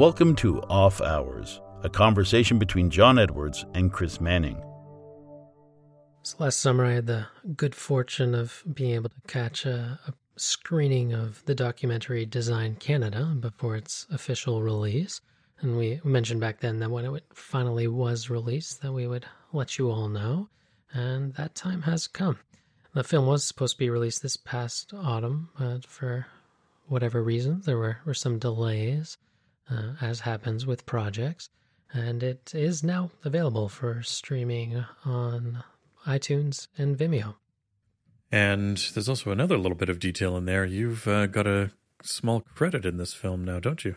Welcome to Off Hours, a conversation between John Edwards and Chris Manning. So last summer, I had the good fortune of being able to catch a, a screening of the documentary Design Canada before its official release. And we mentioned back then that when it finally was released, that we would let you all know. And that time has come. The film was supposed to be released this past autumn, but for whatever reasons, there were, were some delays uh, as happens with projects. And it is now available for streaming on iTunes and Vimeo. And there's also another little bit of detail in there. You've uh, got a small credit in this film now, don't you?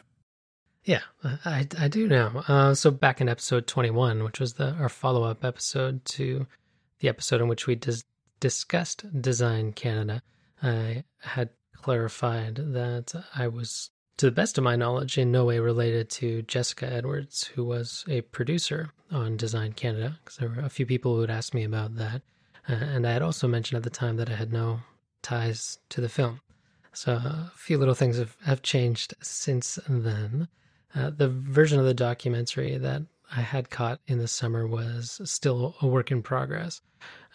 Yeah, I, I do now. Uh, so back in episode 21, which was the our follow up episode to the episode in which we dis- discussed Design Canada, I had clarified that I was to the best of my knowledge, in no way related to Jessica Edwards, who was a producer on Design Canada, because there were a few people who had asked me about that. Uh, and I had also mentioned at the time that I had no ties to the film. So a few little things have, have changed since then. Uh, the version of the documentary that I had caught in the summer was still a work in progress.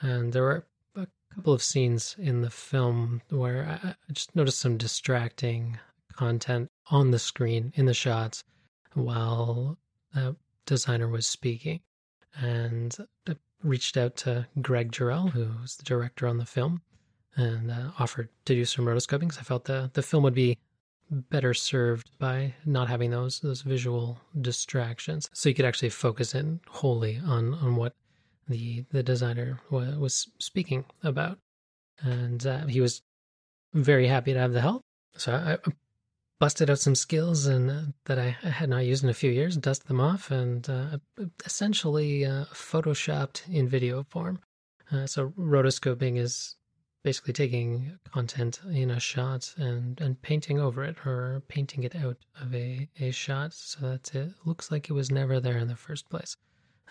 And there were a couple of scenes in the film where I just noticed some distracting content on the screen in the shots while the designer was speaking. And I reached out to Greg Durrell, who's the director on the film, and uh, offered to do some rotoscoping because I felt the, the film would be better served by not having those those visual distractions. So you could actually focus in wholly on, on what the the designer was, speaking about. And uh, he was very happy to have the help. So I, busted out some skills and uh, that I, had not used in a few years, dusted them off, and uh, essentially uh, photoshopped in video form. Uh, so rotoscoping is basically taking content in a shot and, and painting over it or painting it out of a, a shot so that it looks like it was never there in the first place.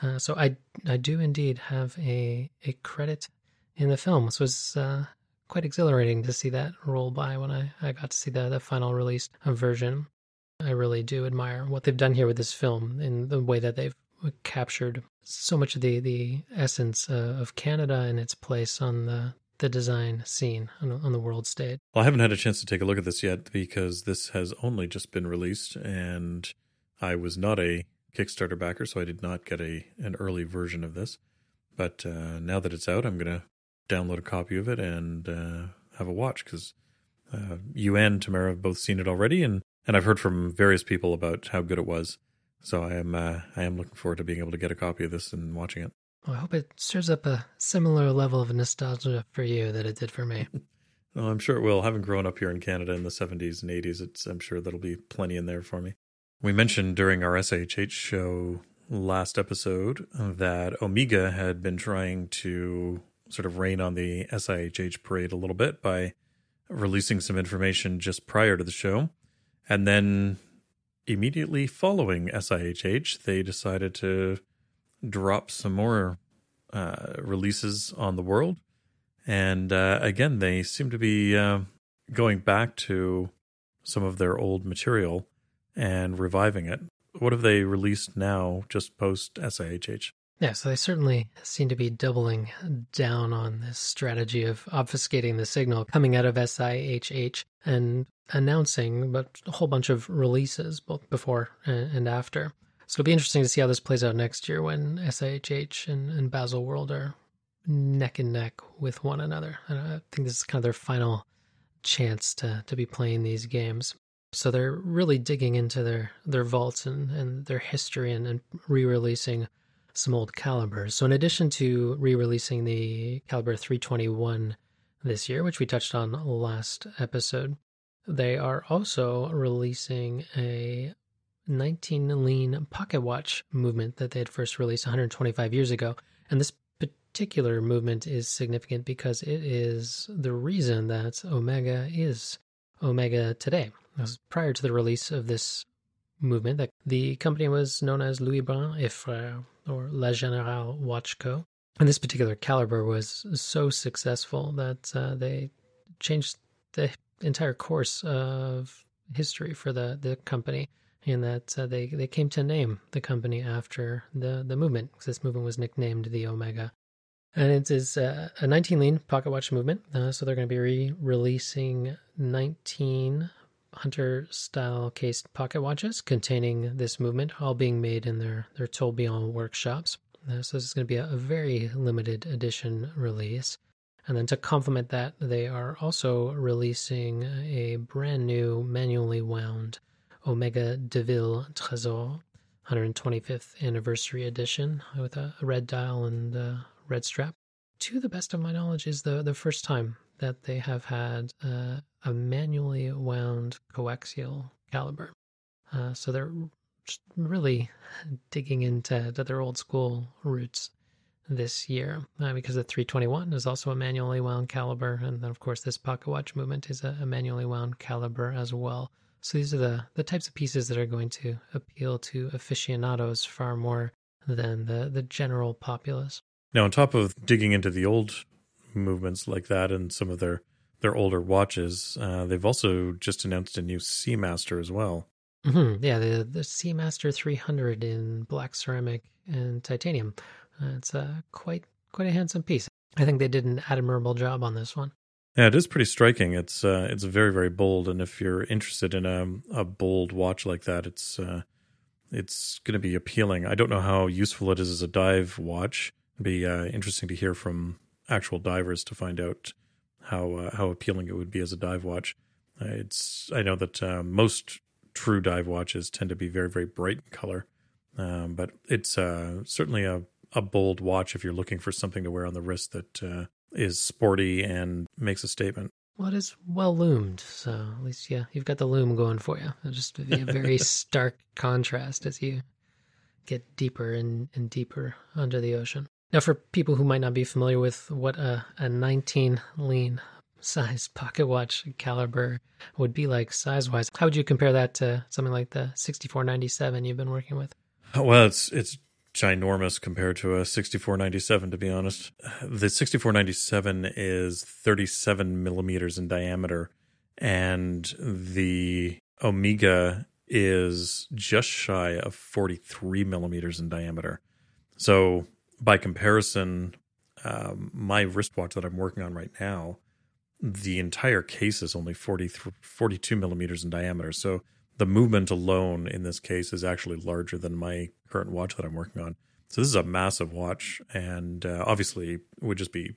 Uh, so I I do indeed have a a credit in the film. This was uh, quite exhilarating to see that roll by when I, I got to see the, the final released version. I really do admire what they've done here with this film in the way that they've captured so much of the, the essence uh, of Canada and its place on the, the design scene on, on the world stage. Well, I haven't had a chance to take a look at this yet because this has only just been released and I was not a Kickstarter backer, so I did not get a an early version of this. But uh, now that it's out, I'm going to download a copy of it and uh, have a watch because uh, you and Tamara have both seen it already, and and I've heard from various people about how good it was. So I am uh, I am looking forward to being able to get a copy of this and watching it. Well, I hope it stirs up a similar level of nostalgia for you that it did for me. well, I'm sure it will. Having grown up here in Canada in the 70s and 80s, it's I'm sure that'll be plenty in there for me. We mentioned during our SIHH show last episode that Omega had been trying to sort of rain on the SIHH parade a little bit by releasing some information just prior to the show. And then immediately following SIHH, they decided to drop some more uh, releases on the world. And uh, again, they seem to be uh, going back to some of their old material and reviving it. What have they released now, just post SIHH? Yeah, so they certainly seem to be doubling down on this strategy of obfuscating the signal coming out of SIHH and announcing but a whole bunch of releases both before and after. So it'll be interesting to see how this plays out next year when SIHH and, and Baselworld are neck and neck with one another. And I think this is kind of their final chance to, to be playing these games. So they're really digging into their, their vaults and, and their history and, and re-releasing some old calibers. So, in addition to re releasing the Caliber 321 this year, which we touched on last episode, they are also releasing a 19 ligne pocket watch movement that they had first released 125 years ago. And this particular movement is significant because it is the reason that Omega is Omega today. Mm-hmm. prior to the release of this movement. That the company was known as Louis Brandt et Frères, or La Générale Watch Co. And this particular caliber was so successful that uh, they changed the entire course of history for the, the company. in that uh, they they came to name the company after the the movement this movement was nicknamed the Omega, and it is uh, a 19 ligne pocket watch movement. Uh, so they're going to be re-releasing 19 hunter style cased pocket watches containing this movement, all being made in their their Tourbillon workshops. Uh, so this is going to be a, a very limited edition release. And then to complement that, they are also releasing a brand new manually wound Omega De Ville Trésor 125th anniversary edition with a, red dial and a red strap. To the best of my knowledge, is the, the first time that they have had uh, a manually wound coaxial caliber. Uh, so they're really digging into their old school roots this year uh, because the 321 is also a manually wound caliber. And then, of course, this pocket watch movement is a, a manually wound caliber as well. So these are the, the types of pieces that are going to appeal to aficionados far more than the, the general populace. Now, on top of digging into the old movements like that and some of their their older watches, uh, they've also just announced a new Seamaster as well. Mm-hmm. Yeah, the the Seamaster 300 in black ceramic and titanium. Uh, it's a quite quite a handsome piece. I think they did an admirable job on this one. Yeah, it is pretty striking. It's uh, it's very very bold, and if you're interested in a a bold watch like that, it's uh, it's going to be appealing. I don't know how useful it is as a dive watch. It'd be uh, interesting to hear from actual divers to find out how uh, how appealing it would be as a dive watch. Uh, it's I know that uh, most true dive watches tend to be very very bright in color, um, but it's uh, certainly a a bold watch if you're looking for something to wear on the wrist that uh, is sporty and makes a statement. Well, it is well loomed, so at least yeah, you've got the loom going for you. It'll just be a very stark contrast as you get deeper and, and deeper under the ocean. Now, for people who might not be familiar with what a, a 19 ligne size pocket watch caliber would be like size wise, how would you compare that to something like the 6497 you've been working with? Well, it's it's ginormous compared to a 6497 to be honest the 6497 is 37 millimeters in diameter and the omega is just shy of 43 millimeters in diameter so by comparison um, my wristwatch that i'm working on right now the entire case is only 40, 42 millimeters in diameter so the movement alone in this case is actually larger than my current watch that I'm working on. So this is a massive watch, and uh, obviously would just be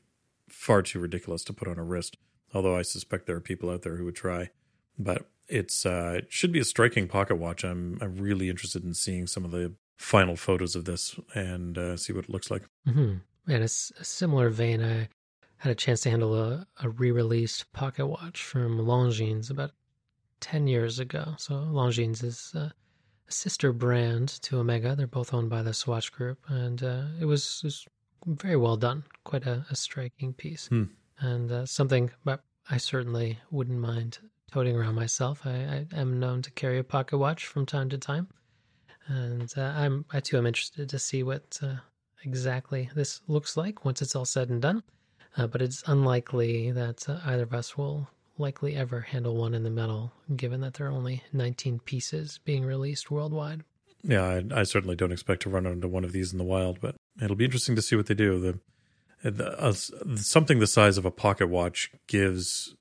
far too ridiculous to put on a wrist. Although I suspect there are people out there who would try, but it's uh, it should be a striking pocket watch. I'm I'm really interested in seeing some of the final photos of this and uh, see what it looks like. Mm-hmm. In a, a similar vein, I had a chance to handle a, a re-released pocket watch from Longines about 10 years ago. So Longines is uh, a sister brand to Omega. They're both owned by the Swatch Group. And uh, it, was, it, was, very well done. Quite a, a striking piece. Hmm. And uh, something but I certainly wouldn't mind toting around myself. I, I, am known to carry a pocket watch from time to time. And uh, I'm, I too am interested to see what uh, exactly this looks like once it's all said and done. Uh, but it's unlikely that either of us will likely ever handle one in the metal, given that there are only 19 pieces being released worldwide. Yeah, I, I, certainly don't expect to run into one of these in the wild, but it'll be interesting to see what they do. The, the uh, something the size of a pocket watch gives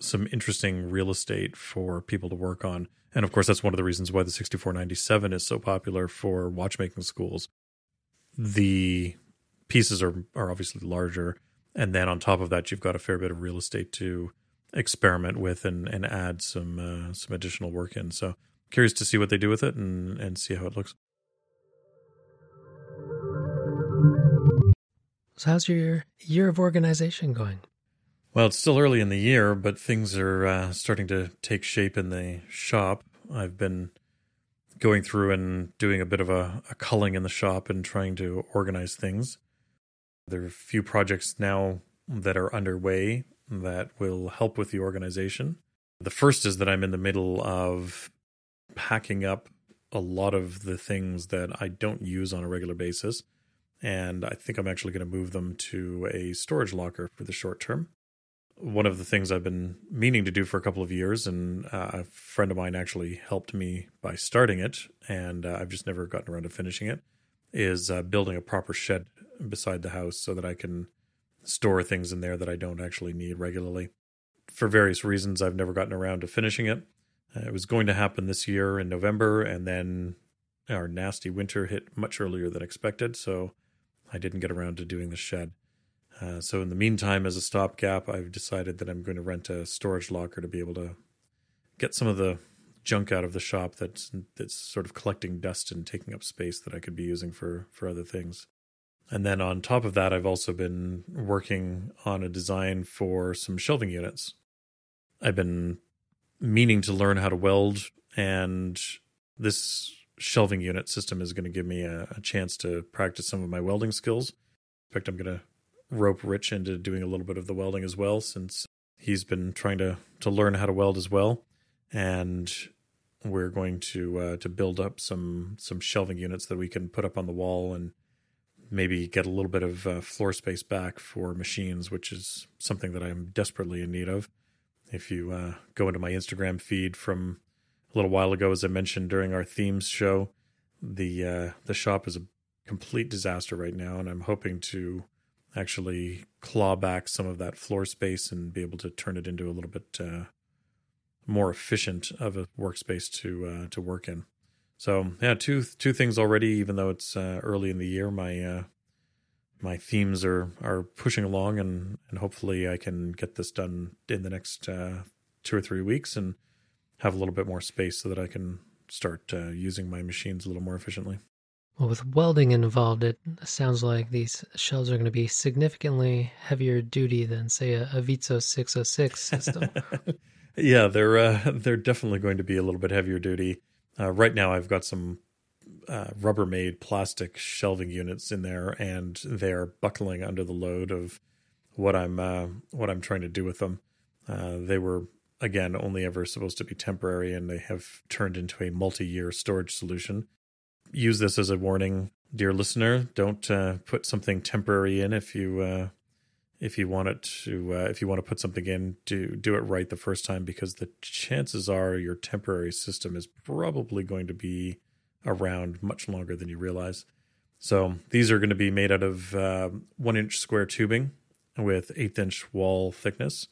some interesting real estate for people to work on, and of course, that's one of the reasons why the 6497 is so popular for watchmaking schools. The pieces are are obviously larger, and then on top of that, you've got a fair bit of real estate to experiment with and, and add some uh, some additional work in. So curious to see what they do with it and, and see how it looks. So how's your year of organization going? Well, it's still early in the year, but things are uh, starting to take shape in the shop. I've been going through and doing a bit of a, a culling in the shop and trying to organize things. There are a few projects now that are underway that will help with the organization. The first is that I'm in the middle of packing up a lot of the things that I don't use on a regular basis. And I think I'm actually going to move them to a storage locker for the short term. One of the things I've been meaning to do for a couple of years, and uh, a friend of mine actually helped me by starting it, and uh, I've just never gotten around to finishing it. Is uh, building a proper shed beside the house so that I can store things in there that I don't actually need regularly. For various reasons, I've never gotten around to finishing it. Uh, it was going to happen this year in November, and then our nasty winter hit much earlier than expected, so I didn't get around to doing the shed. Uh, so, in the meantime, as a stopgap, I've decided that I'm going to rent a storage locker to be able to get some of the junk out of the shop that's that's sort of collecting dust and taking up space that I could be using for for other things. And then on top of that, I've also been working on a design for some shelving units. I've been meaning to learn how to weld, and this shelving unit system is going to give me a, a chance to practice some of my welding skills. In fact, I'm going to rope Rich into doing a little bit of the welding as well, since he's been trying to to learn how to weld as well. And we're going to uh, to build up some some shelving units that we can put up on the wall and maybe get a little bit of uh, floor space back for machines, which is something that I'm desperately in need of. If you uh, go into my Instagram feed from a little while ago, as I mentioned during our themes show, the uh, the shop is a complete disaster right now, and I'm hoping to actually claw back some of that floor space and be able to turn it into a little bit uh, more efficient of a workspace to uh, to work in. So yeah, two two things already. Even though it's uh, early in the year, my uh, my themes are are pushing along, and and hopefully I can get this done in the next uh, two or three weeks, and have a little bit more space so that I can start uh, using my machines a little more efficiently. Well, with welding involved, it sounds like these shells are going to be significantly heavier duty than, say, a, a Vitsoe 606 system. yeah, they're uh, they're definitely going to be a little bit heavier duty. Uh, right now, I've got some uh, Rubbermaid plastic shelving units in there, and they're buckling under the load of what I'm uh, what I'm trying to do with them. Uh, they were again only ever supposed to be temporary, and they have turned into a multi-year storage solution. Use this as a warning, dear listener. Don't uh, put something temporary in if you uh, if you want it to uh, if you want to put something in do do it right the first time because the chances are your temporary system is probably going to be around much longer than you realize. So these are going to be made out of uh, one inch square tubing with eighth inch wall thickness.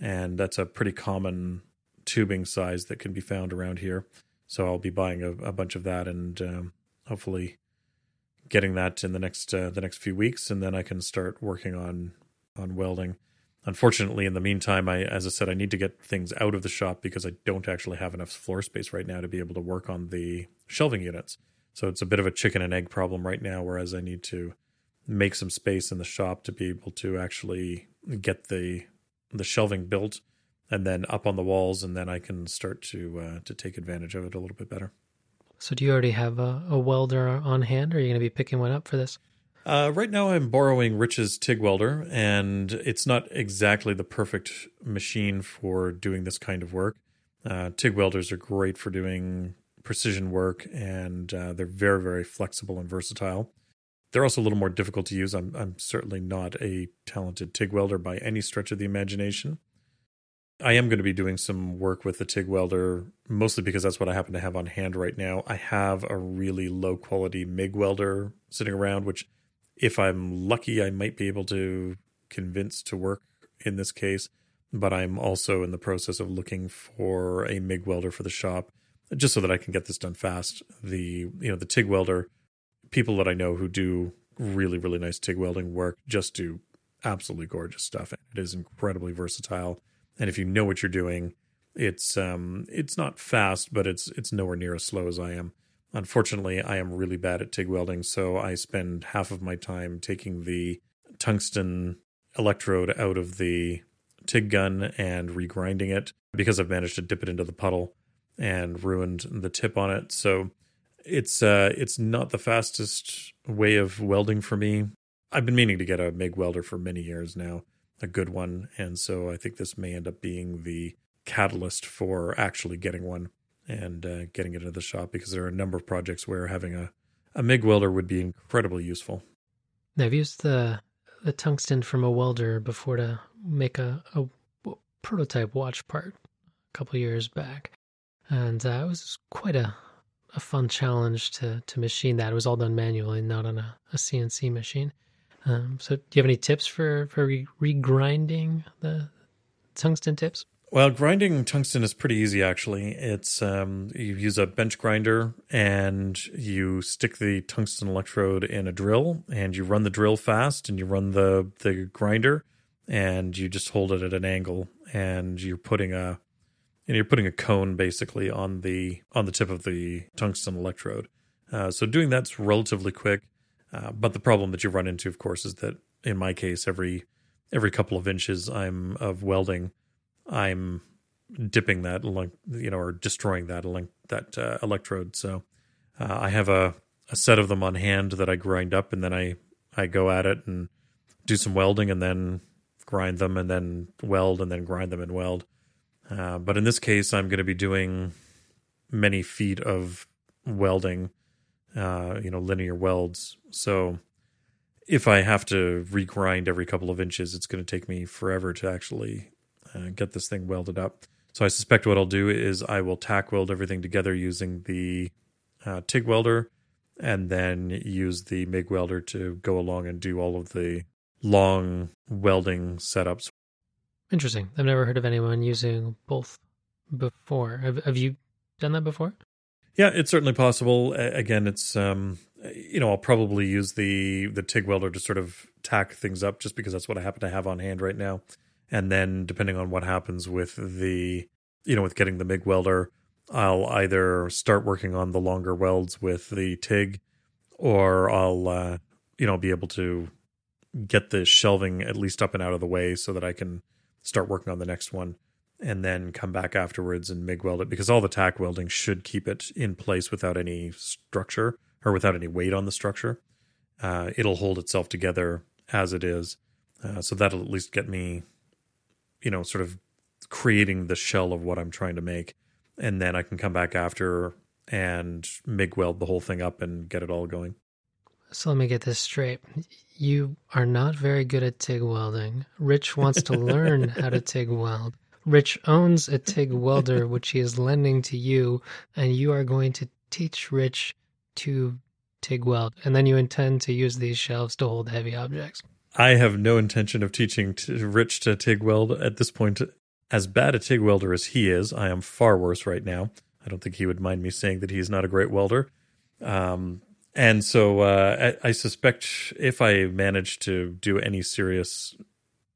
And that's a pretty common tubing size that can be found around here so i'll be buying a, a bunch of that and um, hopefully getting that in the next uh, the next few weeks and then I can start working on on welding. Unfortunately, in the meantime, I, as I said, I need to get things out of the shop because I don't actually have enough floor space right now to be able to work on the shelving units. So it's a bit of a chicken and egg problem right now, whereas I need to make some space in the shop to be able to actually get the the shelving built and then up on the walls, and then I can start to uh, to take advantage of it a little bit better. So, do you already have a, a welder on hand, or are you going to be picking one up for this? Uh, right now, I'm borrowing Rich's TIG welder, and it's not exactly the perfect machine for doing this kind of work. Uh, TIG welders are great for doing precision work, and uh, they're very, very flexible and versatile. They're also a little more difficult to use. I'm, I'm certainly not a talented TIG welder by any stretch of the imagination. I am going to be doing some work with the TIG welder, mostly because that's what I happen to have on hand right now. I have a really low quality MIG welder sitting around, which if I'm lucky, I might be able to convince to work in this case. But I'm also in the process of looking for a MIG welder for the shop, just so that I can get this done fast. The you know the TIG welder, people that I know who do really really nice TIG welding work just do absolutely gorgeous stuff. It is incredibly versatile, and if you know what you're doing, it's um it's not fast, but it's it's nowhere near as slow as I am. Unfortunately, I am really bad at TIG welding, so I spend half of my time taking the tungsten electrode out of the TIG gun and regrinding it because I've managed to dip it into the puddle and ruined the tip on it. So it's uh it's not the fastest way of welding for me. I've been meaning to get a MIG welder for many years now, a good one, and so I think this may end up being the catalyst for actually getting one and uh, getting it into the shop because there are a number of projects where having a, a MIG welder would be incredibly useful. I've used the the tungsten from a welder before to make a, a prototype watch part a couple years back, and uh, it was quite a a fun challenge to to machine that. It was all done manually, not on a, a CNC machine. Um, so, do you have any tips for for re- regrinding the tungsten tips? Well, grinding tungsten is pretty easy actually. It's um, you use a bench grinder and you stick the tungsten electrode in a drill and you run the drill fast and you run the the grinder and you just hold it at an angle and you're putting a and you're putting a cone basically on the on the tip of the tungsten electrode. Uh, so doing that's relatively quick, uh, but the problem that you run into, of course, is that in my case, every every couple of inches I'm of welding, I'm dipping that you know or destroying that that uh, electrode. So uh, I have a a set of them on hand that I grind up, and then I I go at it and do some welding, and then grind them, and then weld, and then grind them and weld. Uh, but in this case, I'm going to be doing many feet of welding, uh, you know, linear welds. So if I have to regrind every couple of inches, it's going to take me forever to actually uh, get this thing welded up. So I suspect what I'll do is I will tack weld everything together using the uh, TIG welder and then use the MIG welder to go along and do all of the long welding setups. Interesting. I've never heard of anyone using both before. Have, have you done that before? Yeah, it's certainly possible. Again, it's um, you know, I'll probably use the the TIG welder to sort of tack things up just because that's what I happen to have on hand right now. And then depending on what happens with the you know, with getting the MIG welder, I'll either start working on the longer welds with the TIG or I'll uh, you know, be able to get the shelving at least up and out of the way so that I can start working on the next one and then come back afterwards and MIG weld it because all the tack welding should keep it in place without any structure or without any weight on the structure. Uh, it'll hold itself together as it is. Uh, so that'll at least get me, you know, sort of creating the shell of what I'm trying to make. And then I can come back after and MIG weld the whole thing up and get it all going. So let me get this straight. You are not very good at TIG welding. Rich wants to learn how to TIG weld. Rich owns a TIG welder, which he is lending to you, and you are going to teach Rich to TIG weld. And then you intend to use these shelves to hold heavy objects. I have no intention of teaching Rich to TIG weld at this point. As bad a TIG welder as he is, I am far worse right now. I don't think he would mind me saying that he's not a great welder. Um, and so uh, I, I, suspect if I manage to do any serious,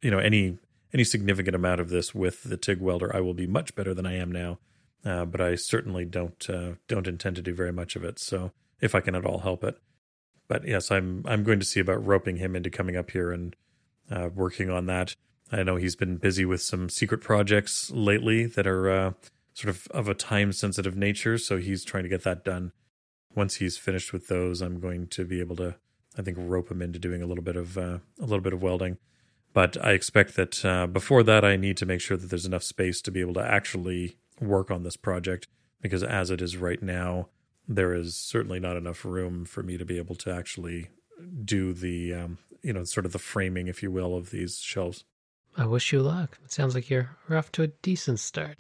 you know, any any significant amount of this with the TIG welder, I will be much better than I am now. Uh, but I certainly don't uh, don't intend to do very much of it. So if I can at all help it, but yes, I'm I'm going to see about roping him into coming up here and uh, working on that. I know he's been busy with some secret projects lately that are uh, sort of of a time sensitive nature, so he's trying to get that done once he's finished with those, I'm going to be able to, I think, rope him into doing a little bit of uh, a little bit of welding. But I expect that uh, before that, I need to make sure that there's enough space to be able to actually work on this project. Because as it is right now, there is certainly not enough room for me to be able to actually do the, um, you know, sort of the framing, if you will, of these shelves. I wish you luck. It sounds like you're off to a decent start.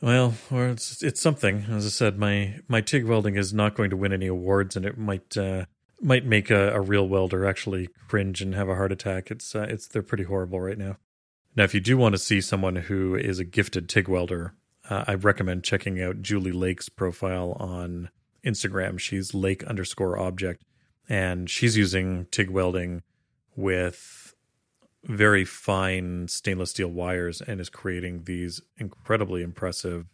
Well, or it's it's something. As I said, my my TIG welding is not going to win any awards, and it might uh, might make a, a, real welder actually cringe and have a heart attack. It's uh, it's they're pretty horrible right now. Now, if you do want to see someone who is a gifted TIG welder, uh, I recommend checking out Julie Lake's profile on Instagram. She's Lake underscore object, and she's using TIG welding with very fine stainless steel wires and is creating these incredibly impressive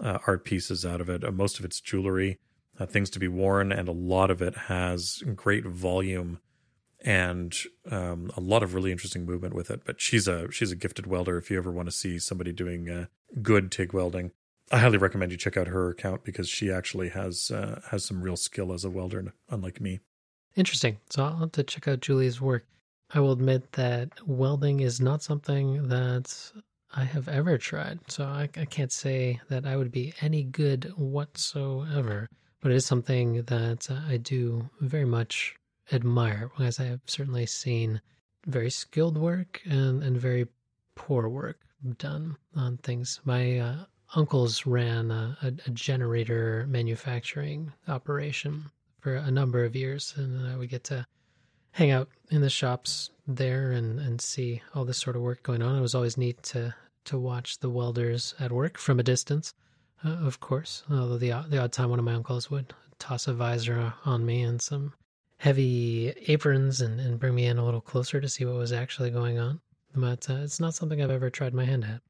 uh, art pieces out of it. Uh, most of it's jewelry, uh, things to be worn, and a lot of it has great volume and um, a lot of really interesting movement with it. But she's a she's a gifted welder. If you ever want to see somebody doing uh, good TIG welding, I highly recommend you check out her account because she actually has uh, has some real skill as a welder, unlike me. Interesting. So I'll have to check out Julie's work. I will admit that welding is not something that I have ever tried. So I, I, can't say that I would be any good whatsoever. But it is something that I do very much admire, as I have certainly seen very skilled work and, and very poor work done on things. My uh, uncles ran a, a, a, generator manufacturing operation for a number of years, and I would get to hang out in the shops there and, and see all this sort of work going on. It was always neat to to watch the welders at work from a distance, uh, of course. Although the the odd time one of my uncles would toss a visor on me and some heavy aprons and, and bring me in a little closer to see what was actually going on. But uh, it's not something I've ever tried my hand at.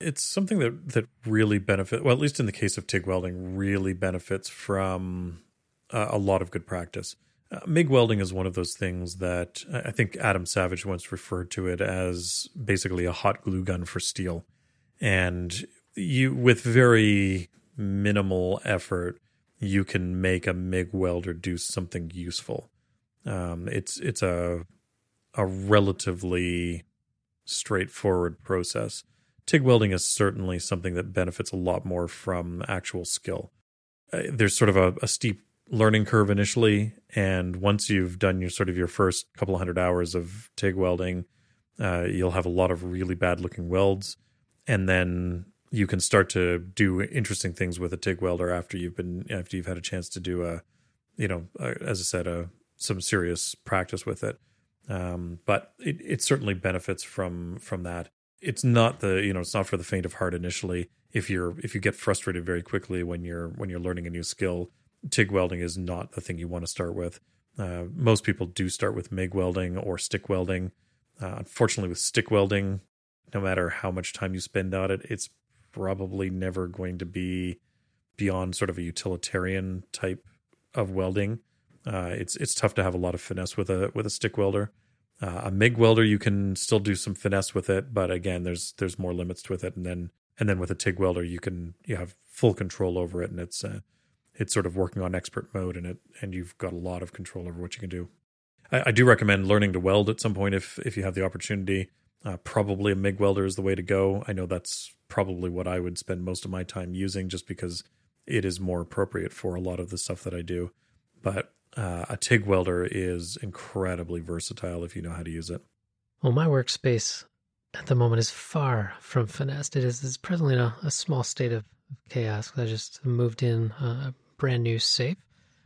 It's something that that really benefit. Well, at least in the case of TIG welding, really benefits from uh, a lot of good practice. Uh, MIG welding is one of those things that I think Adam Savage once referred to it as basically a hot glue gun for steel. And you, with very minimal effort, you can make a MIG welder do something useful. Um, it's it's a a relatively straightforward process. TIG welding is certainly something that benefits a lot more from actual skill. Uh, there's sort of a, a steep learning curve initially, and once you've done your sort of your first couple hundred hours of TIG welding, uh, you'll have a lot of really bad looking welds, and then you can start to do interesting things with a TIG welder after you've been after you've had a chance to do a, you know, a, as I said, a some serious practice with it. Um, but it, it certainly benefits from from that. It's not the you know it's not for the faint of heart initially. If you're if you get frustrated very quickly when you're when you're learning a new skill, TIG welding is not the thing you want to start with. Uh, most people do start with MIG welding or stick welding. Uh, unfortunately, with stick welding, no matter how much time you spend on it, it's probably never going to be beyond sort of a utilitarian type of welding. Uh, it's it's tough to have a lot of finesse with a with a stick welder. Uh, a MIG welder, you can still do some finesse with it, but again, there's there's more limits with it. And then and then with a TIG welder, you can you have full control over it, and it's uh, it's sort of working on expert mode, and it and you've got a lot of control over what you can do. I, I do recommend learning to weld at some point if if you have the opportunity. Uh, probably a MIG welder is the way to go. I know that's probably what I would spend most of my time using, just because it is more appropriate for a lot of the stuff that I do. But uh, a TIG welder is incredibly versatile if you know how to use it. Well, my workspace at the moment is far from finessed. It is it's presently in a, a small state of chaos. I just moved in a brand new safe,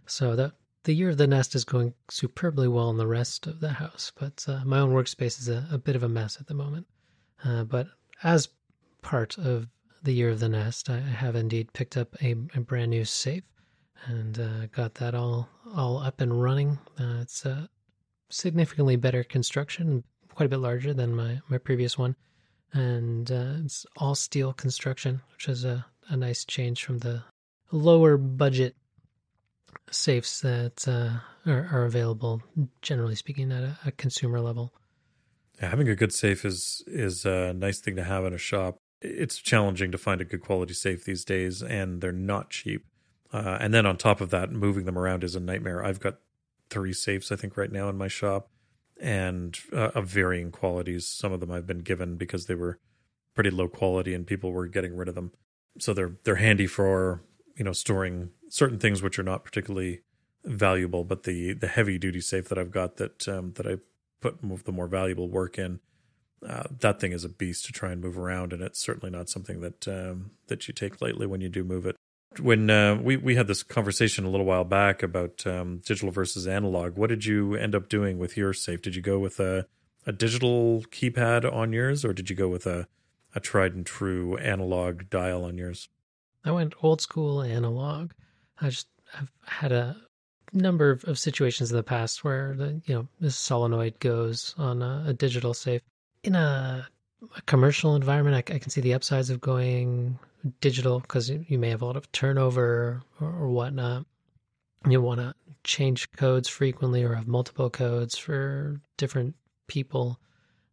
so that the year of the nest is going superbly well in the rest of the house. But uh, my own workspace is a, a, bit of a mess at the moment. Uh, but as part of the year of the nest, I have indeed picked up a, a brand new safe and uh, got that all all up and running. Uh, it's a significantly better construction, quite a bit larger than my my previous one, and uh, it's all steel construction, which is a a nice change from the lower budget safes that uh, are, are, available, generally speaking, at a, a consumer level. Yeah, having a good safe is is a nice thing to have in a shop. It's challenging to find a good quality safe these days, and they're not cheap. Uh, and then on top of that, moving them around is a nightmare. I've got three safes, I think, right now in my shop, and uh, of varying qualities. Some of them I've been given because they were pretty low quality, and people were getting rid of them. So they're they're handy for you know storing certain things which are not particularly valuable. But the the heavy duty safe that I've got that um, that I put the more valuable work in, uh, that thing is a beast to try and move around, and it's certainly not something that um, that you take lightly when you do move it when uh, we we had this conversation a little while back about um, digital versus analog, what did you end up doing with your safe? Did you go with a a digital keypad on yours, or did you go with a a tried and true analog dial on yours? I went old school analog. I just have had a number of, of situations in the past where the you know the solenoid goes on a, a digital safe in a, a commercial environment. I, I, can see the upsides of going digital because you may have a lot of turnover or, or whatnot. You want to change codes frequently or have multiple codes for different people.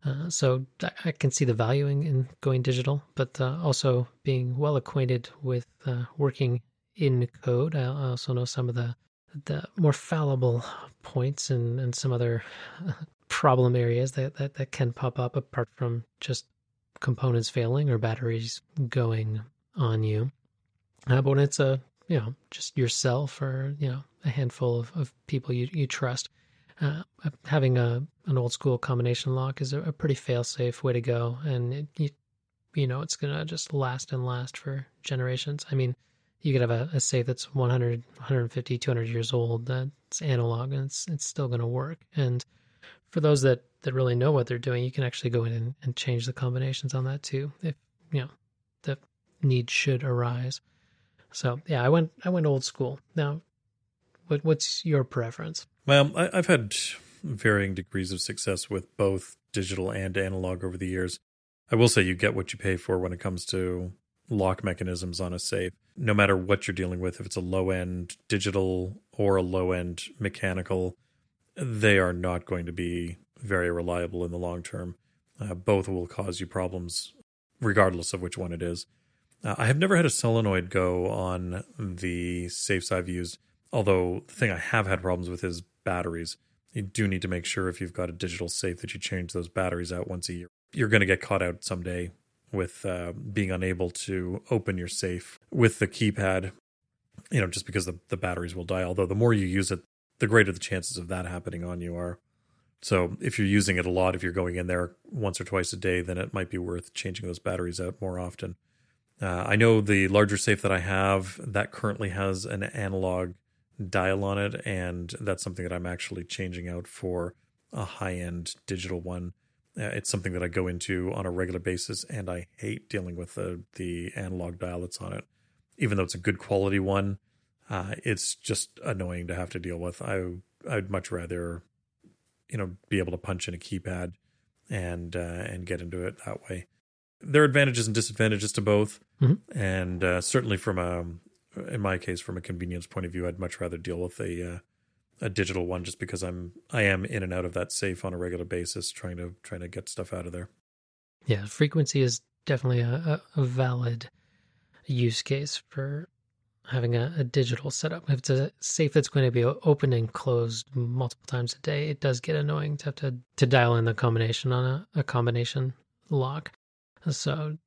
Uh, so I can see the value in, in going digital, but uh, also being well acquainted with uh, working in code. I also know some of the the more fallible points and, and some other problem areas that, that, that can pop up apart from just components failing or batteries going on you. Uh, but when it's a you know just yourself or you know a handful of, of people you you trust, uh, having a an old school combination lock is a, a pretty fail safe way to go, and it, you you know it's gonna just last and last for generations. I mean, you could have a, a safe that's 100, 150, 200 years old that's analog, and it's it's still gonna work. And for those that that really know what they're doing, you can actually go in and, and change the combinations on that too, if you know the need should arise. So yeah, I went I went old school. Now, what what's your preference? Well, I, I've had varying degrees of success with both digital and analog over the years. I will say you get what you pay for when it comes to lock mechanisms on a safe. No matter what you're dealing with, if it's a low end digital or a low end mechanical, they are not going to be very reliable in the long term. Uh, both will cause you problems, regardless of which one it is. Uh, I have never had a solenoid go on the safes I've used, although the thing I have had problems with is batteries. You do need to make sure if you've got a digital safe that you change those batteries out once a year. You're going to get caught out someday with uh, being unable to open your safe with the keypad, you know, just because the, the batteries will die. Although the more you use it, the greater the chances of that happening on you are. So if you're using it a lot, if you're going in there once or twice a day, then it might be worth changing those batteries out more often. Uh, I know the larger safe that I have that currently has an analog dial on it, and that's something that I'm actually changing out for a high end digital one. Uh, it's something that I go into on a regular basis, and I hate dealing with the the analog dial that's on it. Even though it's a good quality one, uh, it's just annoying to have to deal with. I I'd much rather you know be able to punch in a keypad and uh, and get into it that way. There are advantages and disadvantages to both, mm-hmm. and uh, certainly from a in my case from a convenience point of view, I'd much rather deal with a uh, a digital one just because I'm I am in and out of that safe on a regular basis, trying to trying to get stuff out of there. Yeah, frequency is definitely a, a valid use case for having a, a, digital setup. If it's a safe that's going to be open and closed multiple times a day, it does get annoying to have to, to dial in the combination on a, a combination lock. So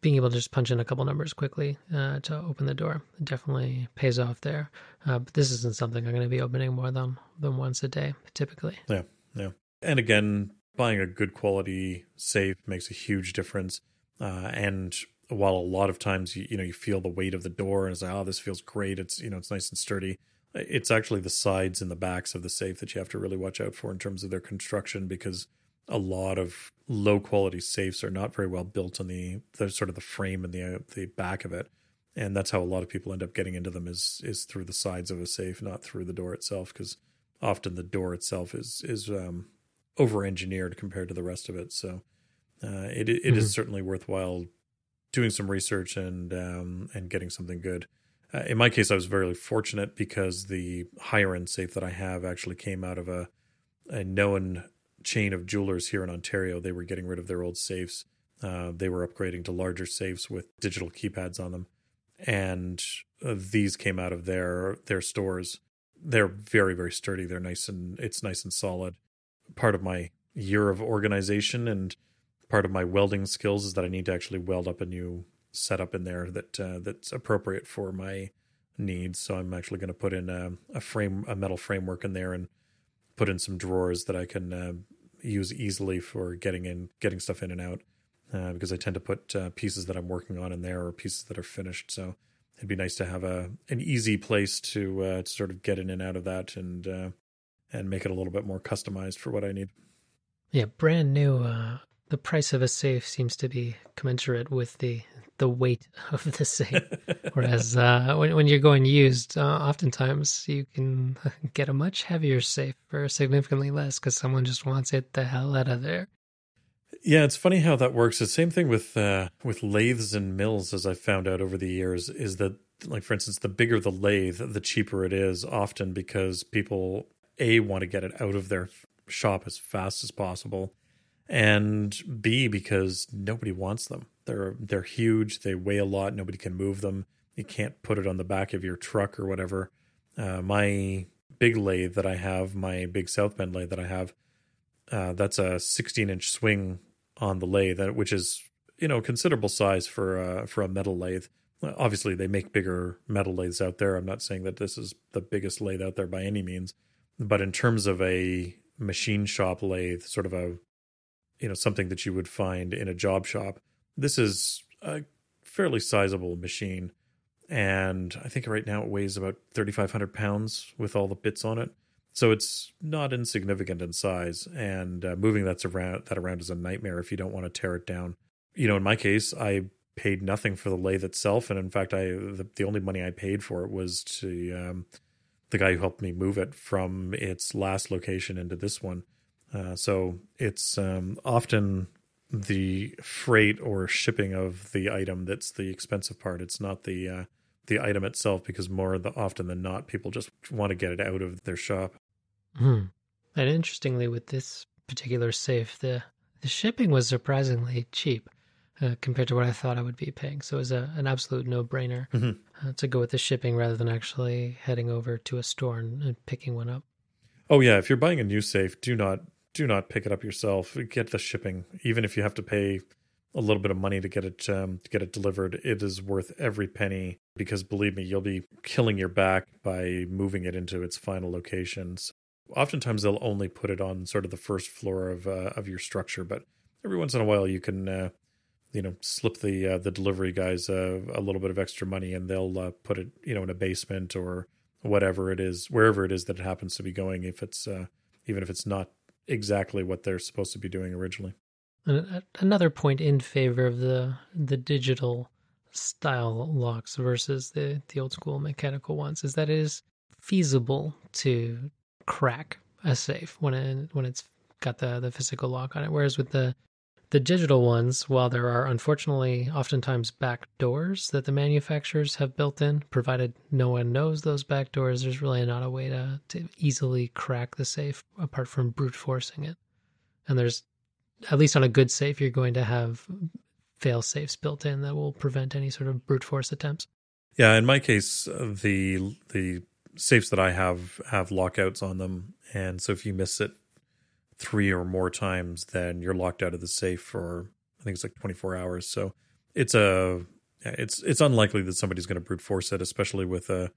being able to just punch in a couple numbers quickly uh, to open the door definitely pays off there. Uh, but this isn't something I'm going to be opening more than than once a day typically. Yeah, yeah. And again, buying a good quality safe makes a huge difference. Uh, and while a lot of times you you know you feel the weight of the door and it's like oh this feels great. It's you know it's nice and sturdy. It's actually the sides and the backs of the safe that you have to really watch out for in terms of their construction because a lot of low quality safes are not very well built on the, the sort of the frame and the the back of it. And that's how a lot of people end up getting into them is is through the sides of a safe not through the door itself because often the door itself is is um, over engineered compared to the rest of it. So uh, it it mm-hmm. is certainly worthwhile doing some research and um, and getting something good. Uh, in my case, I was very fortunate because the higher end safe that I have actually came out of a a known chain of jewelers here in Ontario. They were getting rid of their old safes. Uh, they were upgrading to larger safes with digital keypads on them, and uh, these came out of their their stores. They're very very sturdy. They're nice and it's nice and solid. Part of my year of organization and part of my welding skills is that I need to actually weld up a new setup in there that uh, that's appropriate for my needs. So I'm actually going to put in a, a, frame, a metal framework in there, and put in some drawers that I can uh, use easily for getting in, getting stuff in and out. Uh, because I tend to put uh, pieces that I'm working on in there or pieces that are finished. So it'd be nice to have a an easy place to, uh, to sort of get in and out of that and uh, and make it a little bit more customized for what I need. Yeah, brand new the price of a safe seems to be commensurate with the the weight of the safe. Whereas uh, when when you're going used, uh, oftentimes you can get a much heavier safe for significantly less because someone just wants it the hell out of there. Yeah, it's funny how that works. The same thing with uh, with lathes and mills, as I've found out over the years, is that like for instance, the bigger the lathe, the cheaper it is. Often because people a want to get it out of their shop as fast as possible and B because nobody wants them. They're they're huge. They weigh a lot. Nobody can move them. You can't put it on the back of your truck or whatever. Uh, my big lathe that I have, my big South Bend lathe that I have, uh, that's a 16 inch swing on the lathe, which is you know considerable size for uh, for a metal lathe. Obviously, they make bigger metal lathes out there. I'm not saying that this is the biggest lathe out there by any means, But in terms of a machine shop lathe, sort of a you know something that you would find in a job shop, this is a fairly sizable machine, and I think right now it weighs about thirty five hundred pounds with all the bits on it. So it's not insignificant in size, and uh, moving that's around that around is a nightmare if you don't want to tear it down. You know, in my case, I paid nothing for the lathe itself, and in fact, I the, the only money I paid for it was to um, the guy who helped me move it from its last location into this one. Uh, so it's um, often the freight or shipping of the item that's the expensive part. It's not the uh, the item itself because more the, often than not, people just want to get it out of their shop. Hmm. And interestingly, with this particular safe, the the shipping was surprisingly cheap uh, compared to what I thought I would be paying. So it was a, an absolute no brainer mm-hmm. uh, to go with the shipping rather than actually heading over to a store and, and, picking one up. Oh yeah, if you're buying a new safe, do not do not pick it up yourself. Get the shipping, even if you have to pay a little bit of money to get it um, to get it delivered. It is worth every penny because believe me, you'll be killing your back by moving it into its final locations. Oftentimes, they'll only put it on sort of the first floor of uh, of your structure, but every once in a while, you can uh, you know slip the uh, the delivery guys uh, a little bit of extra money, and they'll uh, put it you know in a basement or whatever it is, wherever it is that it happens to be going. If it's uh, even if it's not exactly what they're supposed to be doing originally. Another point in favor of the the digital style locks versus the the old school mechanical ones is that it is feasible to crack a safe when it when it's got the the physical lock on it. Whereas with the the digital ones, while there are unfortunately oftentimes back doors that the manufacturers have built in, provided no one knows those back doors, there's really not a way to, to easily crack the safe apart from brute forcing it. And there's, at least on a good safe, you're going to have fail safes built in that will prevent any sort of brute force attempts. Yeah, in my case, the the safes that I have have lockouts on them, and so if you miss it three or more times, then you're locked out of the safe for I think it's like 24 hours. So it's a it's it's unlikely that somebody's going to brute force it, especially with a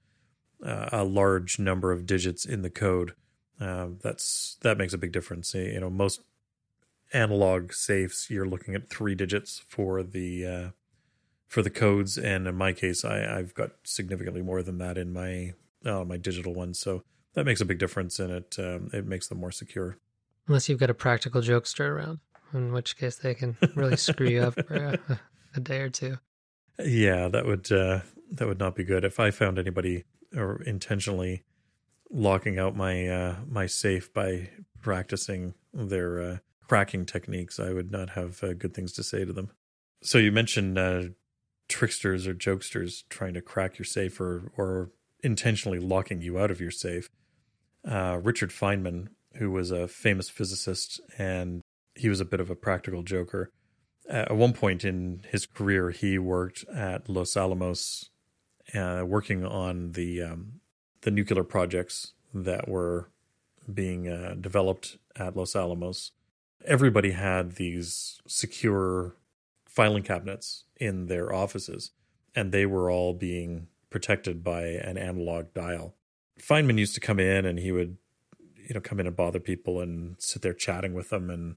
a large number of digits in the code. Uh, that's that makes a big difference. You know, most analog safes you're looking at three digits for the uh, for the codes, and in my case, I, I've got significantly more than that in my uh, my digital ones. So that makes a big difference, and it um, it makes them more secure. Unless you've got a practical jokester around, in which case they can really screw you up for a, a, day or two. Yeah, that would uh, that would not be good. If I found anybody or intentionally locking out my uh, my safe by practicing their uh, cracking techniques, I would not have uh, good things to say to them. So you mentioned uh, tricksters or jokesters trying to crack your safe or or intentionally locking you out of your safe. Uh, Richard Feynman who was a famous physicist and he was a bit of a practical joker. At one point in his career, he worked at Los Alamos, uh, working on the um, the nuclear projects that were being uh, developed at Los Alamos. Everybody had these secure filing cabinets in their offices, and they were all being protected by an analog dial. Feynman used to come in and he would you know come in and bother people and sit there chatting with them and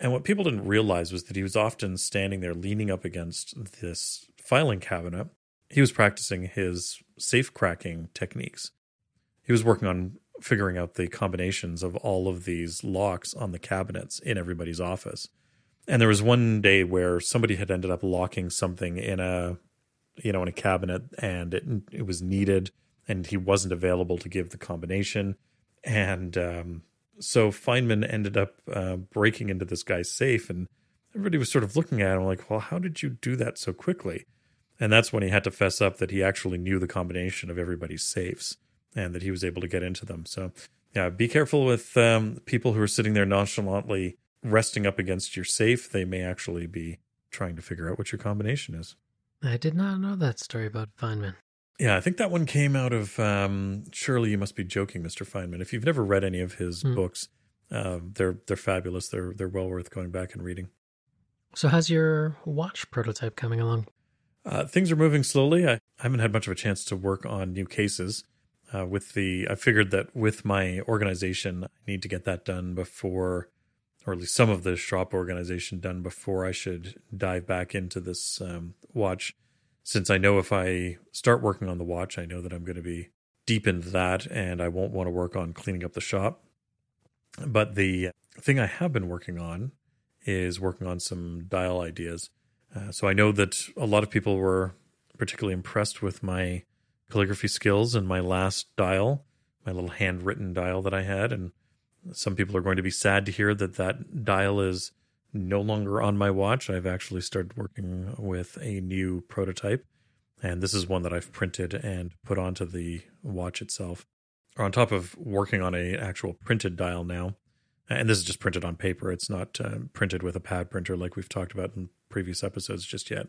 and what people didn't realize was that he was often standing there leaning up against this filing cabinet. He was practicing his safe cracking techniques. He was working on figuring out the combinations of all of these locks on the cabinets in everybody's office. And there was one day where somebody had ended up locking something in a you know in a cabinet and it it was needed and he wasn't available to give the combination and um, so Feynman ended up uh, breaking into this guy's safe, and everybody was sort of looking at him like, "Well, how did you do that so quickly?" And that's when he had to fess up that he actually knew the combination of everybody's safes and that he was able to get into them. So, yeah, be careful with um, people who are sitting there nonchalantly resting up against your safe. They may actually be trying to figure out what your combination is. I did not know that story about Feynman. Yeah, I think that one came out of um, Surely You Must Be Joking, Mr. Feynman. If you've never read any of his mm. books, uh, they're they're fabulous. They're they're well worth going back and reading. So, how's your watch prototype coming along? Uh, things are moving slowly. I, I, haven't had much of a chance to work on new cases. uh, with the I figured that with my organization, I need to get that done before, or at least some of the shop organization done before I should dive back into this um, watch. Since I know if I start working on the watch, I know that I'm going to be deep into that, and I won't want to work on cleaning up the shop. But the thing I have been working on is working on some dial ideas. Uh, so I know that a lot of people were particularly impressed with my calligraphy skills and my last dial, my little handwritten dial that I had. And some people are going to be sad to hear that that dial is no longer on my watch. I've actually started working with a new prototype. And this is one that I've printed and put onto the watch itself. Or on top of working on a actual printed dial now, and this is just printed on paper. It's not uh, printed with a pad printer like we've talked about in previous episodes just yet.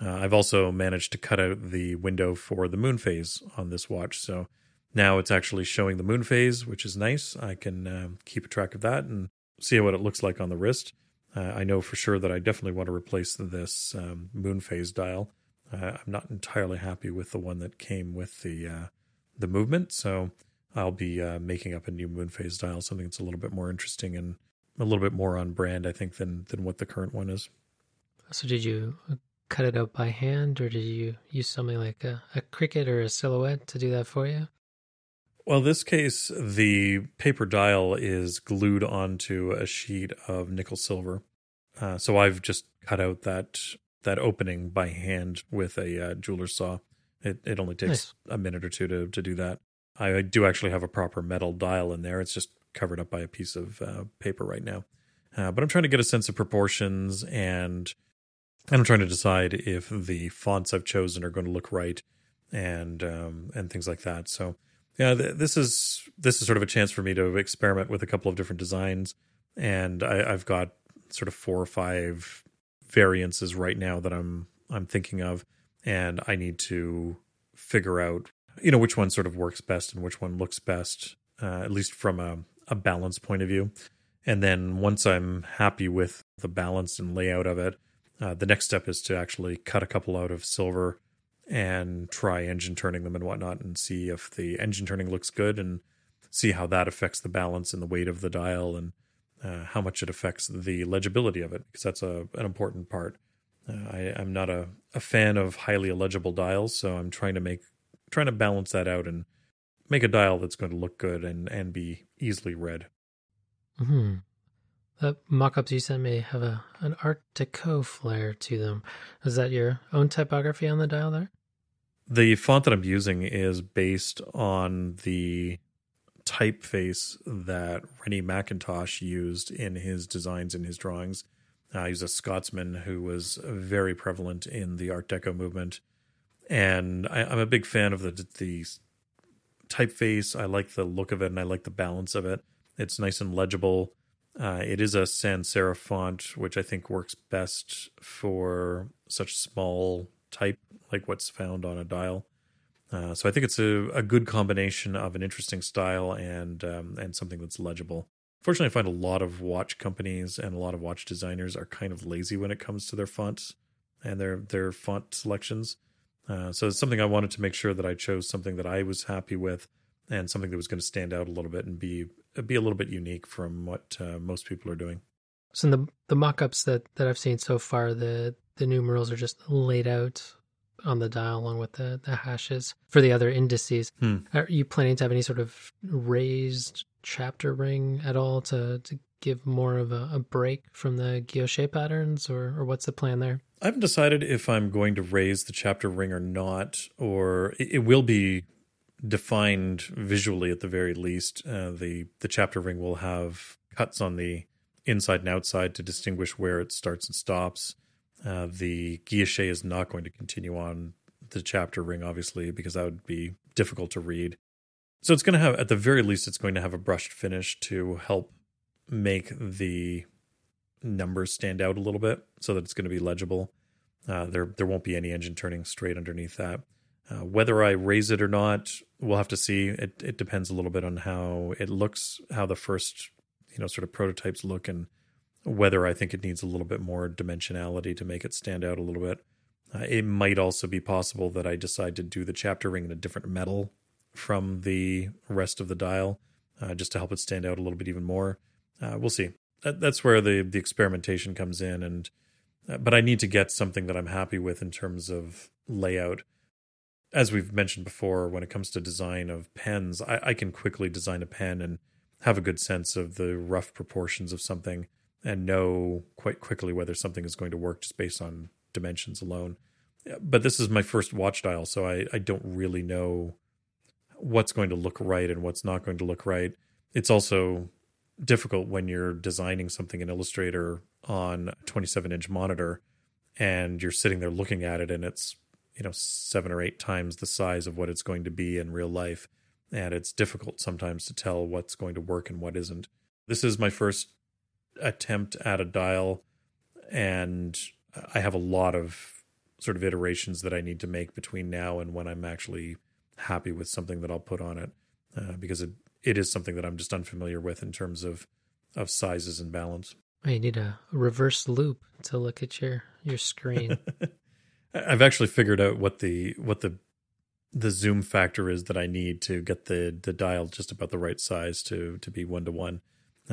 Uh, I've also managed to cut out the window for the moon phase on this watch. So now it's actually showing the moon phase, which is nice. I can uh, keep a track of that and see what it looks like on the wrist. Uh, I know for sure that I definitely want to replace this um, moon phase dial. Uh, I'm not entirely happy with the one that came with the uh, the movement, so I'll be uh, making up a new moon phase dial, something that's a little bit more interesting and a little bit more on brand, I think, than than what the current one is. So, did you cut it out by hand, or did you use something like a, a Cricut or a Silhouette to do that for you? Well, this case, the paper dial is glued onto a sheet of nickel silver. Uh, so I've just cut out that that opening by hand with a uh, jeweler's saw. It it only takes nice. a minute or two to to do that. I do actually have a proper metal dial in there. It's just covered up by a piece of uh, paper right now. Uh, but I'm trying to get a sense of proportions and and I'm trying to decide if the fonts I've chosen are going to look right and um, and things like that. So yeah, th- this is this is sort of a chance for me to experiment with a couple of different designs, and I, I've got sort of four or five variances right now that I'm I'm thinking of, and I need to figure out you know which one sort of works best and which one looks best, uh, at least from a, a balance point of view. And then once I'm happy with the balance and layout of it, uh, the next step is to actually cut a couple out of silver and try engine turning them and whatnot and see if the engine turning looks good and see how that affects the balance and the weight of the dial and uh, how much it affects the legibility of it because that's a, an important part. Uh, I, am not a, a fan of highly illegible dials, so I'm trying to make trying to balance that out and make a dial that's going to look good and and be easily read. Hmm. The mock-ups you sent me have a an Art Deco flair to them. Is that your own typography on the dial there? The font that I'm using is based on the typeface that Rennie Mackintosh used in his designs and his drawings. Uh, he's a Scotsman who was very prevalent in the Art Deco movement, and I, am a big fan of the the typeface. I like the look of it, and I like the balance of it. It's nice and legible. Uh, it is a sans serif font, which I think works best for such small type like what's found on a dial. Uh, so I think it's a, a good combination of an interesting style and um, and something that's legible. Fortunately, I find a lot of watch companies and a lot of watch designers are kind of lazy when it comes to their fonts and their their font selections. Uh, so it's something I wanted to make sure that I chose something that I was happy with and something that was going to stand out a little bit and be be a little bit unique from what uh, most people are doing. So in the the mock-ups that that I've seen so far, the the numerals are just laid out on the dial along with the the hashes for the other indices. Hmm. Are you planning to have any sort of raised chapter ring at all to to give more of a, a break from the guilloche patterns, or or what's the plan there? I haven't decided if I'm going to raise the chapter ring or not, or it, it will be defined visually at the very least. Uh, the the chapter ring will have cuts on the inside and outside to distinguish where it starts and stops. Uh, the guilloche is not going to continue on the chapter ring, obviously, because that would be difficult to read. So it's going to have, at the very least, it's going to have a brushed finish to help make the numbers stand out a little bit, so that it's going to be legible. Uh, there there won't be any engine turning straight underneath that. Uh, whether I raise it or not, we'll have to see. It it depends a little bit on how it looks, how the first you know sort of prototypes look, and whether I think it needs a little bit more dimensionality to make it stand out a little bit. Uh, it might also be possible that I decide to do the chapter ring in a different metal from the rest of the dial, uh, just to help it stand out a little bit even more. Uh, we'll see. That, that's where the the experimentation comes in, and uh, but I need to get something that I'm happy with in terms of layout. As we've mentioned before, when it comes to design of pens, I, I can quickly design a pen and have a good sense of the rough proportions of something and know quite quickly whether something is going to work just based on dimensions alone. But this is my first watch dial, so I, I don't really know what's going to look right and what's not going to look right. It's also difficult when you're designing something in Illustrator on a 27 inch monitor and you're sitting there looking at it and it's you know seven or eight times the size of what it's going to be in real life and it's difficult sometimes to tell what's going to work and what isn't this is my first attempt at a dial and i have a lot of sort of iterations that i need to make between now and when i'm actually happy with something that i'll put on it uh, because it, it is something that i'm just unfamiliar with in terms of of sizes and balance you need a reverse loupe to look at your your screen. I've actually figured out what the what the the zoom factor is that I need to get the the dial just about the right size to to be one to one.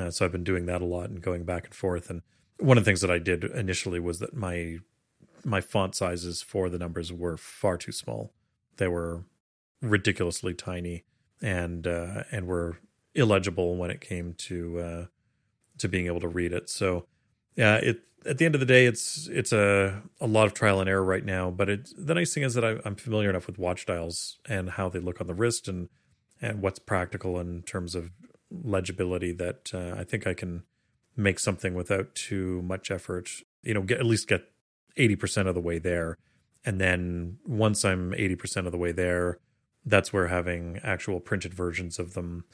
So I've been doing that a lot and going back and forth. And one of the things that I did initially was that my my font sizes for the numbers were far too small. They were ridiculously tiny and uh, and were illegible when it came to uh, to being able to read it. So yeah, it at the end of the day, it's it's a a lot of trial and error right now. But it the nice thing is that I, am familiar enough with watch dials and how they look on the wrist and and what's practical in terms of legibility that uh, I think I can make something without too much effort. You know, get at least get eighty percent of the way there, and then once I'm eighty percent of the way there, that's where having actual printed versions of them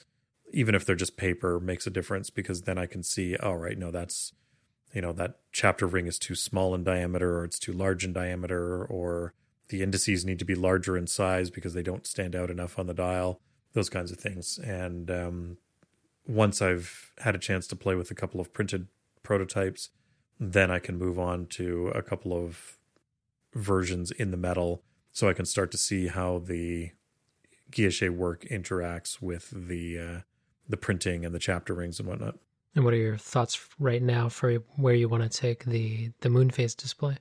even if they're just paper makes a difference because then I can see, All right, right, no, that's, you know, that chapter ring is too small in diameter or it's too large in diameter or the indices need to be larger in size because they don't stand out enough on the dial, those kinds of things. And um, once I've had a chance to play with a couple of printed prototypes, then I can move on to a couple of versions in the metal so I can start to see how the guilloche work interacts with the uh, the printing and the chapter rings and whatnot. And what are your thoughts right now for where you want to take the the moon phase display?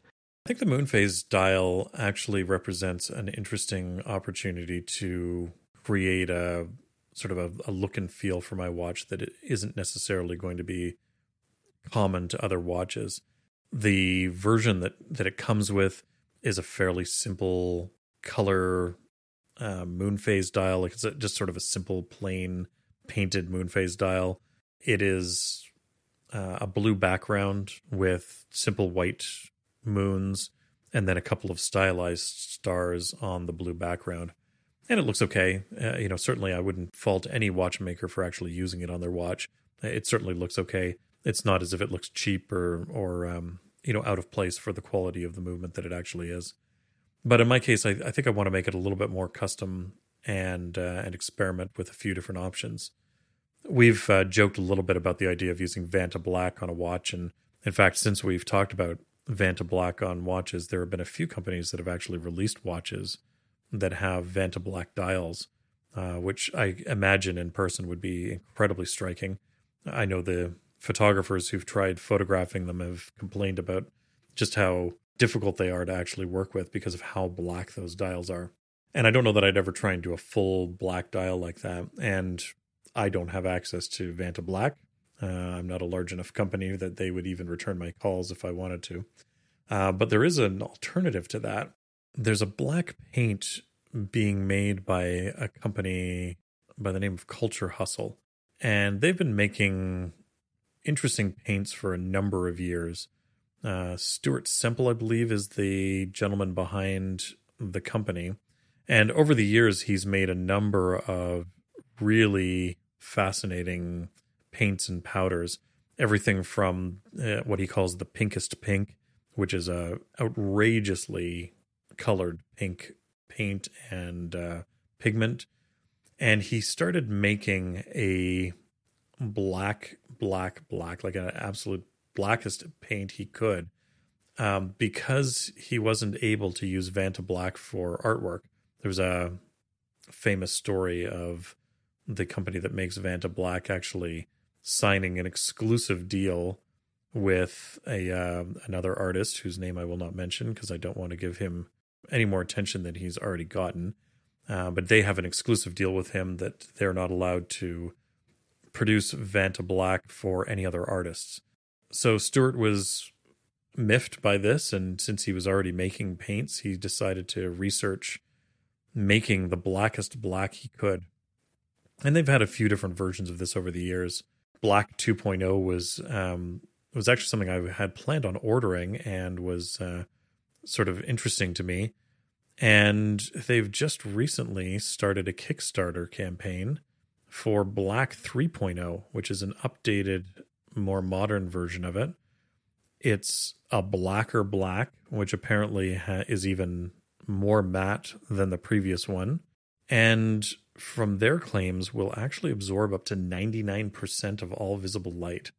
I think the moon phase dial actually represents an interesting opportunity to create a sort of a, a look and feel for my watch that it isn't necessarily going to be common to other watches. The version that that it comes with is a fairly simple color uh, moon phase dial. Like it's a, just sort of a simple plain painted moon phase dial. It is uh, a blue background with simple white moons and then a couple of stylized stars on the blue background. And it looks okay. Uh, you know, certainly I wouldn't fault any watchmaker for actually using it on their watch. It certainly looks okay. It's not as if it looks cheap or or um, you know out of place for the quality of the movement that it actually is. But in my case, I, I think I want to make it a little bit more custom and uh, and experiment with a few different options. We've uh, joked a little bit about the idea of using Vanta Black on a watch, and in fact, since we've talked about Vanta Black on watches, there have been a few companies that have actually released watches that have Vanta Black dials, uh, which I imagine in person would be incredibly striking. I know the photographers who've tried photographing them have complained about just how difficult they are to actually work with because of how black those dials are. And I don't know that I'd ever try and do a full black dial like that. And I don't have access to Vanta Black. Uh, I'm not a large enough company that they would even return my calls if I wanted to. Uh, but there is an alternative to that. There's a black paint being made by a company by the name of Culture Hustle. And they've been making interesting paints for a number of years. Uh, Stuart Semple, I believe, is the gentleman behind the company. And over the years, he's made a number of really fascinating paints and powders. Everything from uh, what he calls the pinkest pink, which is a outrageously colored pink paint and uh, pigment, and he started making a black, black, black, like an absolute blackest paint he could, um, because he wasn't able to use Vanta Black for artwork. There was a famous story of the company that makes Vanta Black actually signing an exclusive deal with a uh, another artist whose name I will not mention because I don't want to give him any more attention than he's already gotten. Uh, but they have an exclusive deal with him that they're not allowed to produce Vanta Black for any other artists. So Stuart was miffed by this, and since he was already making paints, he decided to research making the blackest black he could. And they've had a few different versions of this over the years. Black 2.0 was um, was actually something I had planned on ordering and was uh, sort of interesting to me. And they've just recently started a Kickstarter campaign for Black 3.0, which is an updated, more modern version of it. It's a blacker black, which apparently ha- is even more matte than the previous one. And from their claims, will actually absorb up to 99% of all visible light,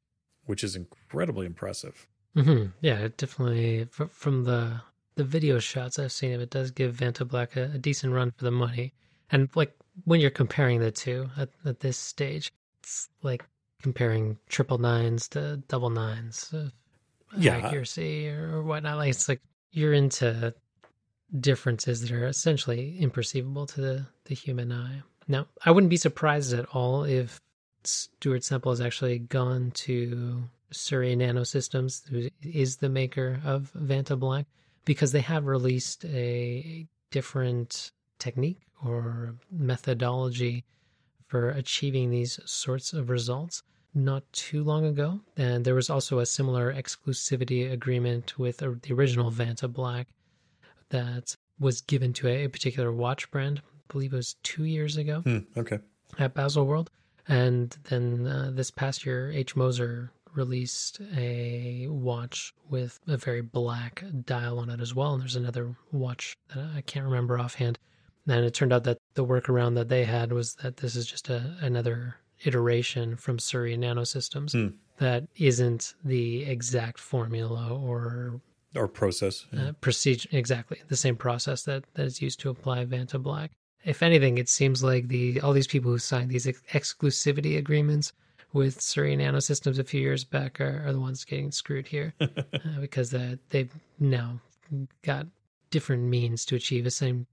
which is incredibly impressive. Mm-hmm. Yeah, it definitely from the the video shots I've seen of it does give Vanta Black a, a decent run for the money. And like when you're comparing the two at, at this stage, it's like comparing triple nines to double nines of yeah. accuracy or, or whatnot. Like it's like you're into differences that are essentially imperceivable to the, the human eye. Now, I wouldn't be surprised at all if Stuart Semple has actually gone to Surrey Nanosystems, who is the maker of Vanta Black, because they have released a different technique or methodology for achieving these sorts of results not too long ago. And there was also a similar exclusivity agreement with the original Vanta Black that was given to a, particular watch brand. I believe it was two years ago. Hmm, okay. At Baselworld. And then uh, this past year, H. Moser released a watch with a very black dial on it as well. And there's another watch that I can't remember offhand. And it turned out that the workaround that they had was that this is just a, another iteration from Surrey Nanosystems hmm. that isn't the exact formula or or process yeah. uh, procedure exactly the same process that that is used to apply Vanta Black. If anything, it seems like the all these people who signed these ex- exclusivity agreements with Surrey Nanosystems a few years back are, are the ones getting screwed here uh, because uh, they've now got different means to achieve the same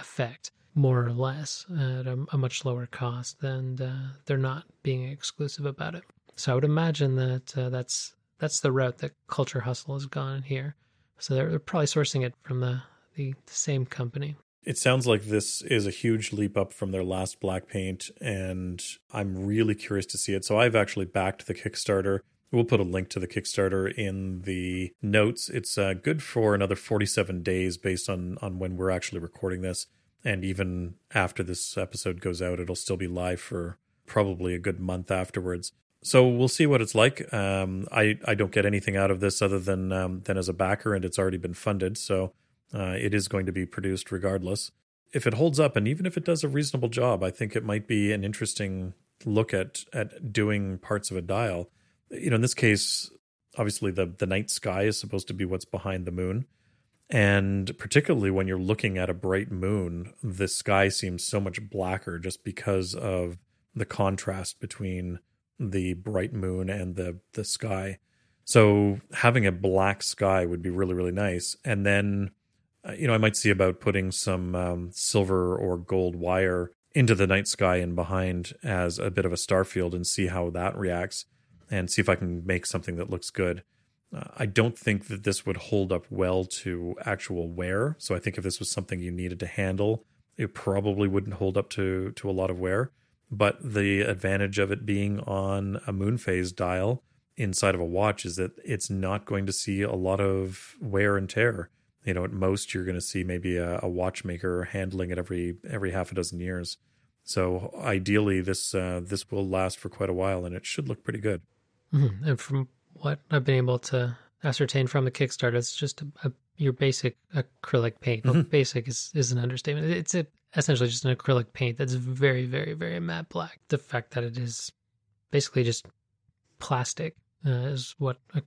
effect, more or less, at a, a much lower cost, and uh, they're not being exclusive about it. So I would imagine that uh, that's that's the route that Culture Hustle has gone here. So they're, they're probably sourcing it from the, the, the same company. It sounds like this is a huge leap up from their last black paint, and I'm really curious to see it. So I've actually backed the Kickstarter. We'll put a link to the Kickstarter in the notes. It's uh, good for another 47 days based on on when we're actually recording this, and even after this episode goes out, it'll still be live for probably a good month afterwards so we'll see what it's like. Um, I I don't get anything out of this other than um, than as a backer, and it's already been funded, so uh, it is going to be produced regardless. If it holds up, and even if it does a reasonable job, I think it might be an interesting look at at doing parts of a dial. You know, in this case, obviously the the night sky is supposed to be what's behind the moon, and particularly when you're looking at a bright moon, the sky seems so much blacker just because of the contrast between the bright moon and the the sky. So having a black sky would be really really nice. And then you know I might see about putting some um, silver or gold wire into the night sky and behind as a bit of a star field and see how that reacts and see if I can make something that looks good. Uh, I don't think that this would hold up well to actual wear. So I think if this was something you needed to handle, it probably wouldn't hold up to to a lot of wear. But the advantage of it being on a moon phase dial inside of a watch is that it's not going to see a lot of wear and tear. You know, at most you're going to see maybe a, a watchmaker handling it every every half a dozen years. So ideally, this uh, this will last for quite a while, and it should look pretty good. Mm-hmm. And from what I've been able to ascertain from the Kickstarter, it's just a, a your basic acrylic paint. Mm-hmm. Well, basic is, is an understatement. It's a essentially just an acrylic paint that's very, very, very matte black. The fact that it is basically just plastic uh, is what a,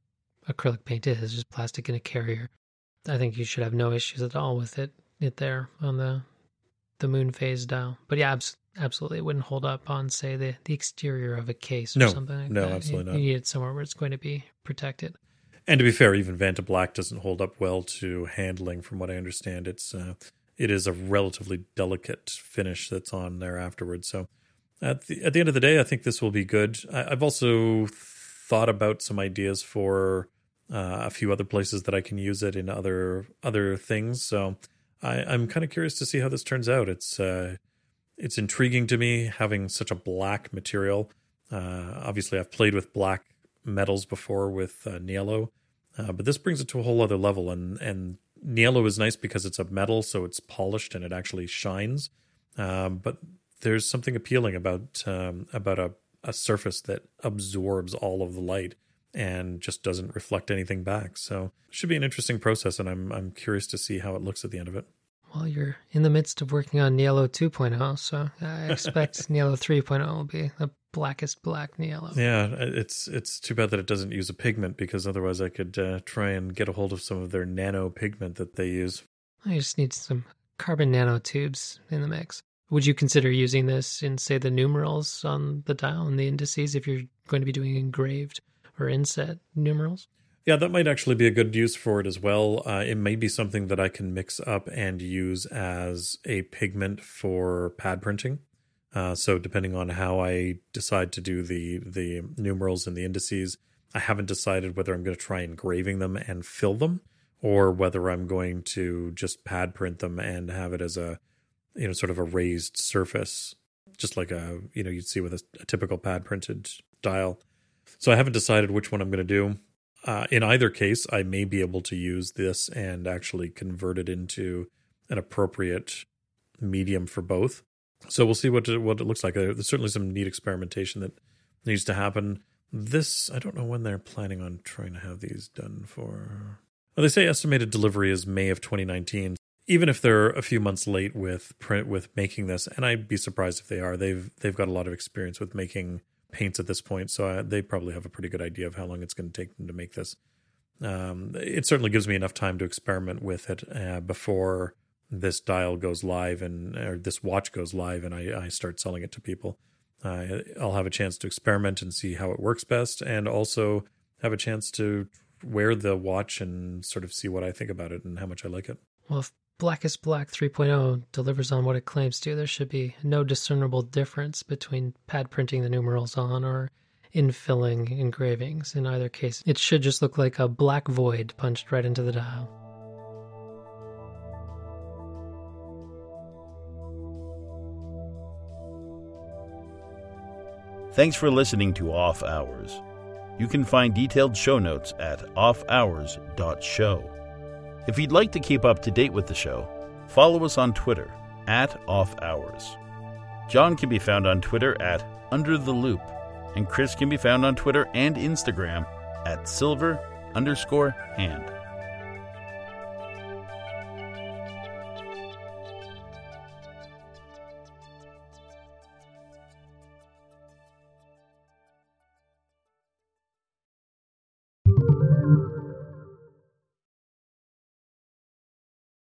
acrylic paint is, it's just plastic in a carrier. I think you should have no issues at all with it, it there on the the moon phase dial. But yeah, abs- absolutely, it wouldn't hold up on say the the exterior of a case or No, something like no, that. absolutely you, not. You need it somewhere where it's going to be protected. And to be fair, even Vanta Black doesn't hold up well to handling. From what I understand, it's uh, it is a relatively delicate finish that's on there afterwards. So at the at the end of the day, I think this will be good. I, I've also thought about some ideas for a few other places that I can use it in other other things. So I, I'm kind of curious to see how this turns out. It's uh, it's intriguing to me having such a black material. Uh, obviously, I've played with black metals before with uh, Niello, uh, but this brings it to a whole other level. And and Niello is nice because it's a metal, so it's polished and it actually shines. Um, but there's something appealing about um, about a, a surface that absorbs all of the light and just doesn't reflect anything back. So it should be an interesting process, and I'm I'm curious to see how it looks at the end of it. Well, you're in the midst of working on Niello 2.0, so I expect Niello 3.0 will be the blackest black Niello. Yeah, it's it's too bad that it doesn't use a pigment because otherwise I could uh, try and get a hold of some of their nano pigment that they use. I just need some carbon nanotubes in the mix. Would you consider using this in, say, the numerals on the dial and the indices if you're going to be doing engraved or inset numerals? Yeah, that might actually be a good use for it as well. Uh, it may be something that I can mix up and use as a pigment for pad printing. Uh, so depending on how I decide to do the the numerals and the indices, I haven't decided whether I'm going to try engraving them and fill them, or whether I'm going to just pad print them and have it as a you know sort of a raised surface, just like a you know you'd see with a, a typical pad printed dial. So I haven't decided which one I'm going to do. Uh, in either case, I may be able to use this and actually convert it into an appropriate medium for both. So we'll see what it, what it looks like. Uh, there's certainly some neat experimentation that needs to happen. This I don't know when they're planning on trying to have these done for. Well, they say estimated delivery is May of 2019. Even if they're a few months late with print with making this, and I'd be surprised if they are. They've they've got a lot of experience with making paints at this point, so I, they probably have a pretty good idea of how long it's going to take them to make this. Um, it certainly gives me enough time to experiment with it uh, before this dial goes live and or this watch goes live and I, I start selling it to people. Uh, I'll have a chance to experiment and see how it works best, and also have a chance to wear the watch and sort of see what I think about it and how much I like it. Well, if Blackest Black 3.0 delivers on what it claims to, there should be no discernible difference between pad printing the numerals on or infilling engravings. In either case, it should just look like a black void punched right into the dial. Thanks for listening to Off Hours. You can find detailed show notes at offhours.show. If you'd like to keep up to date with the show, follow us on Twitter at Off Hours. John can be found on Twitter at Under the Loupe, and Chris can be found on Twitter and Instagram at Silver underscore Hand.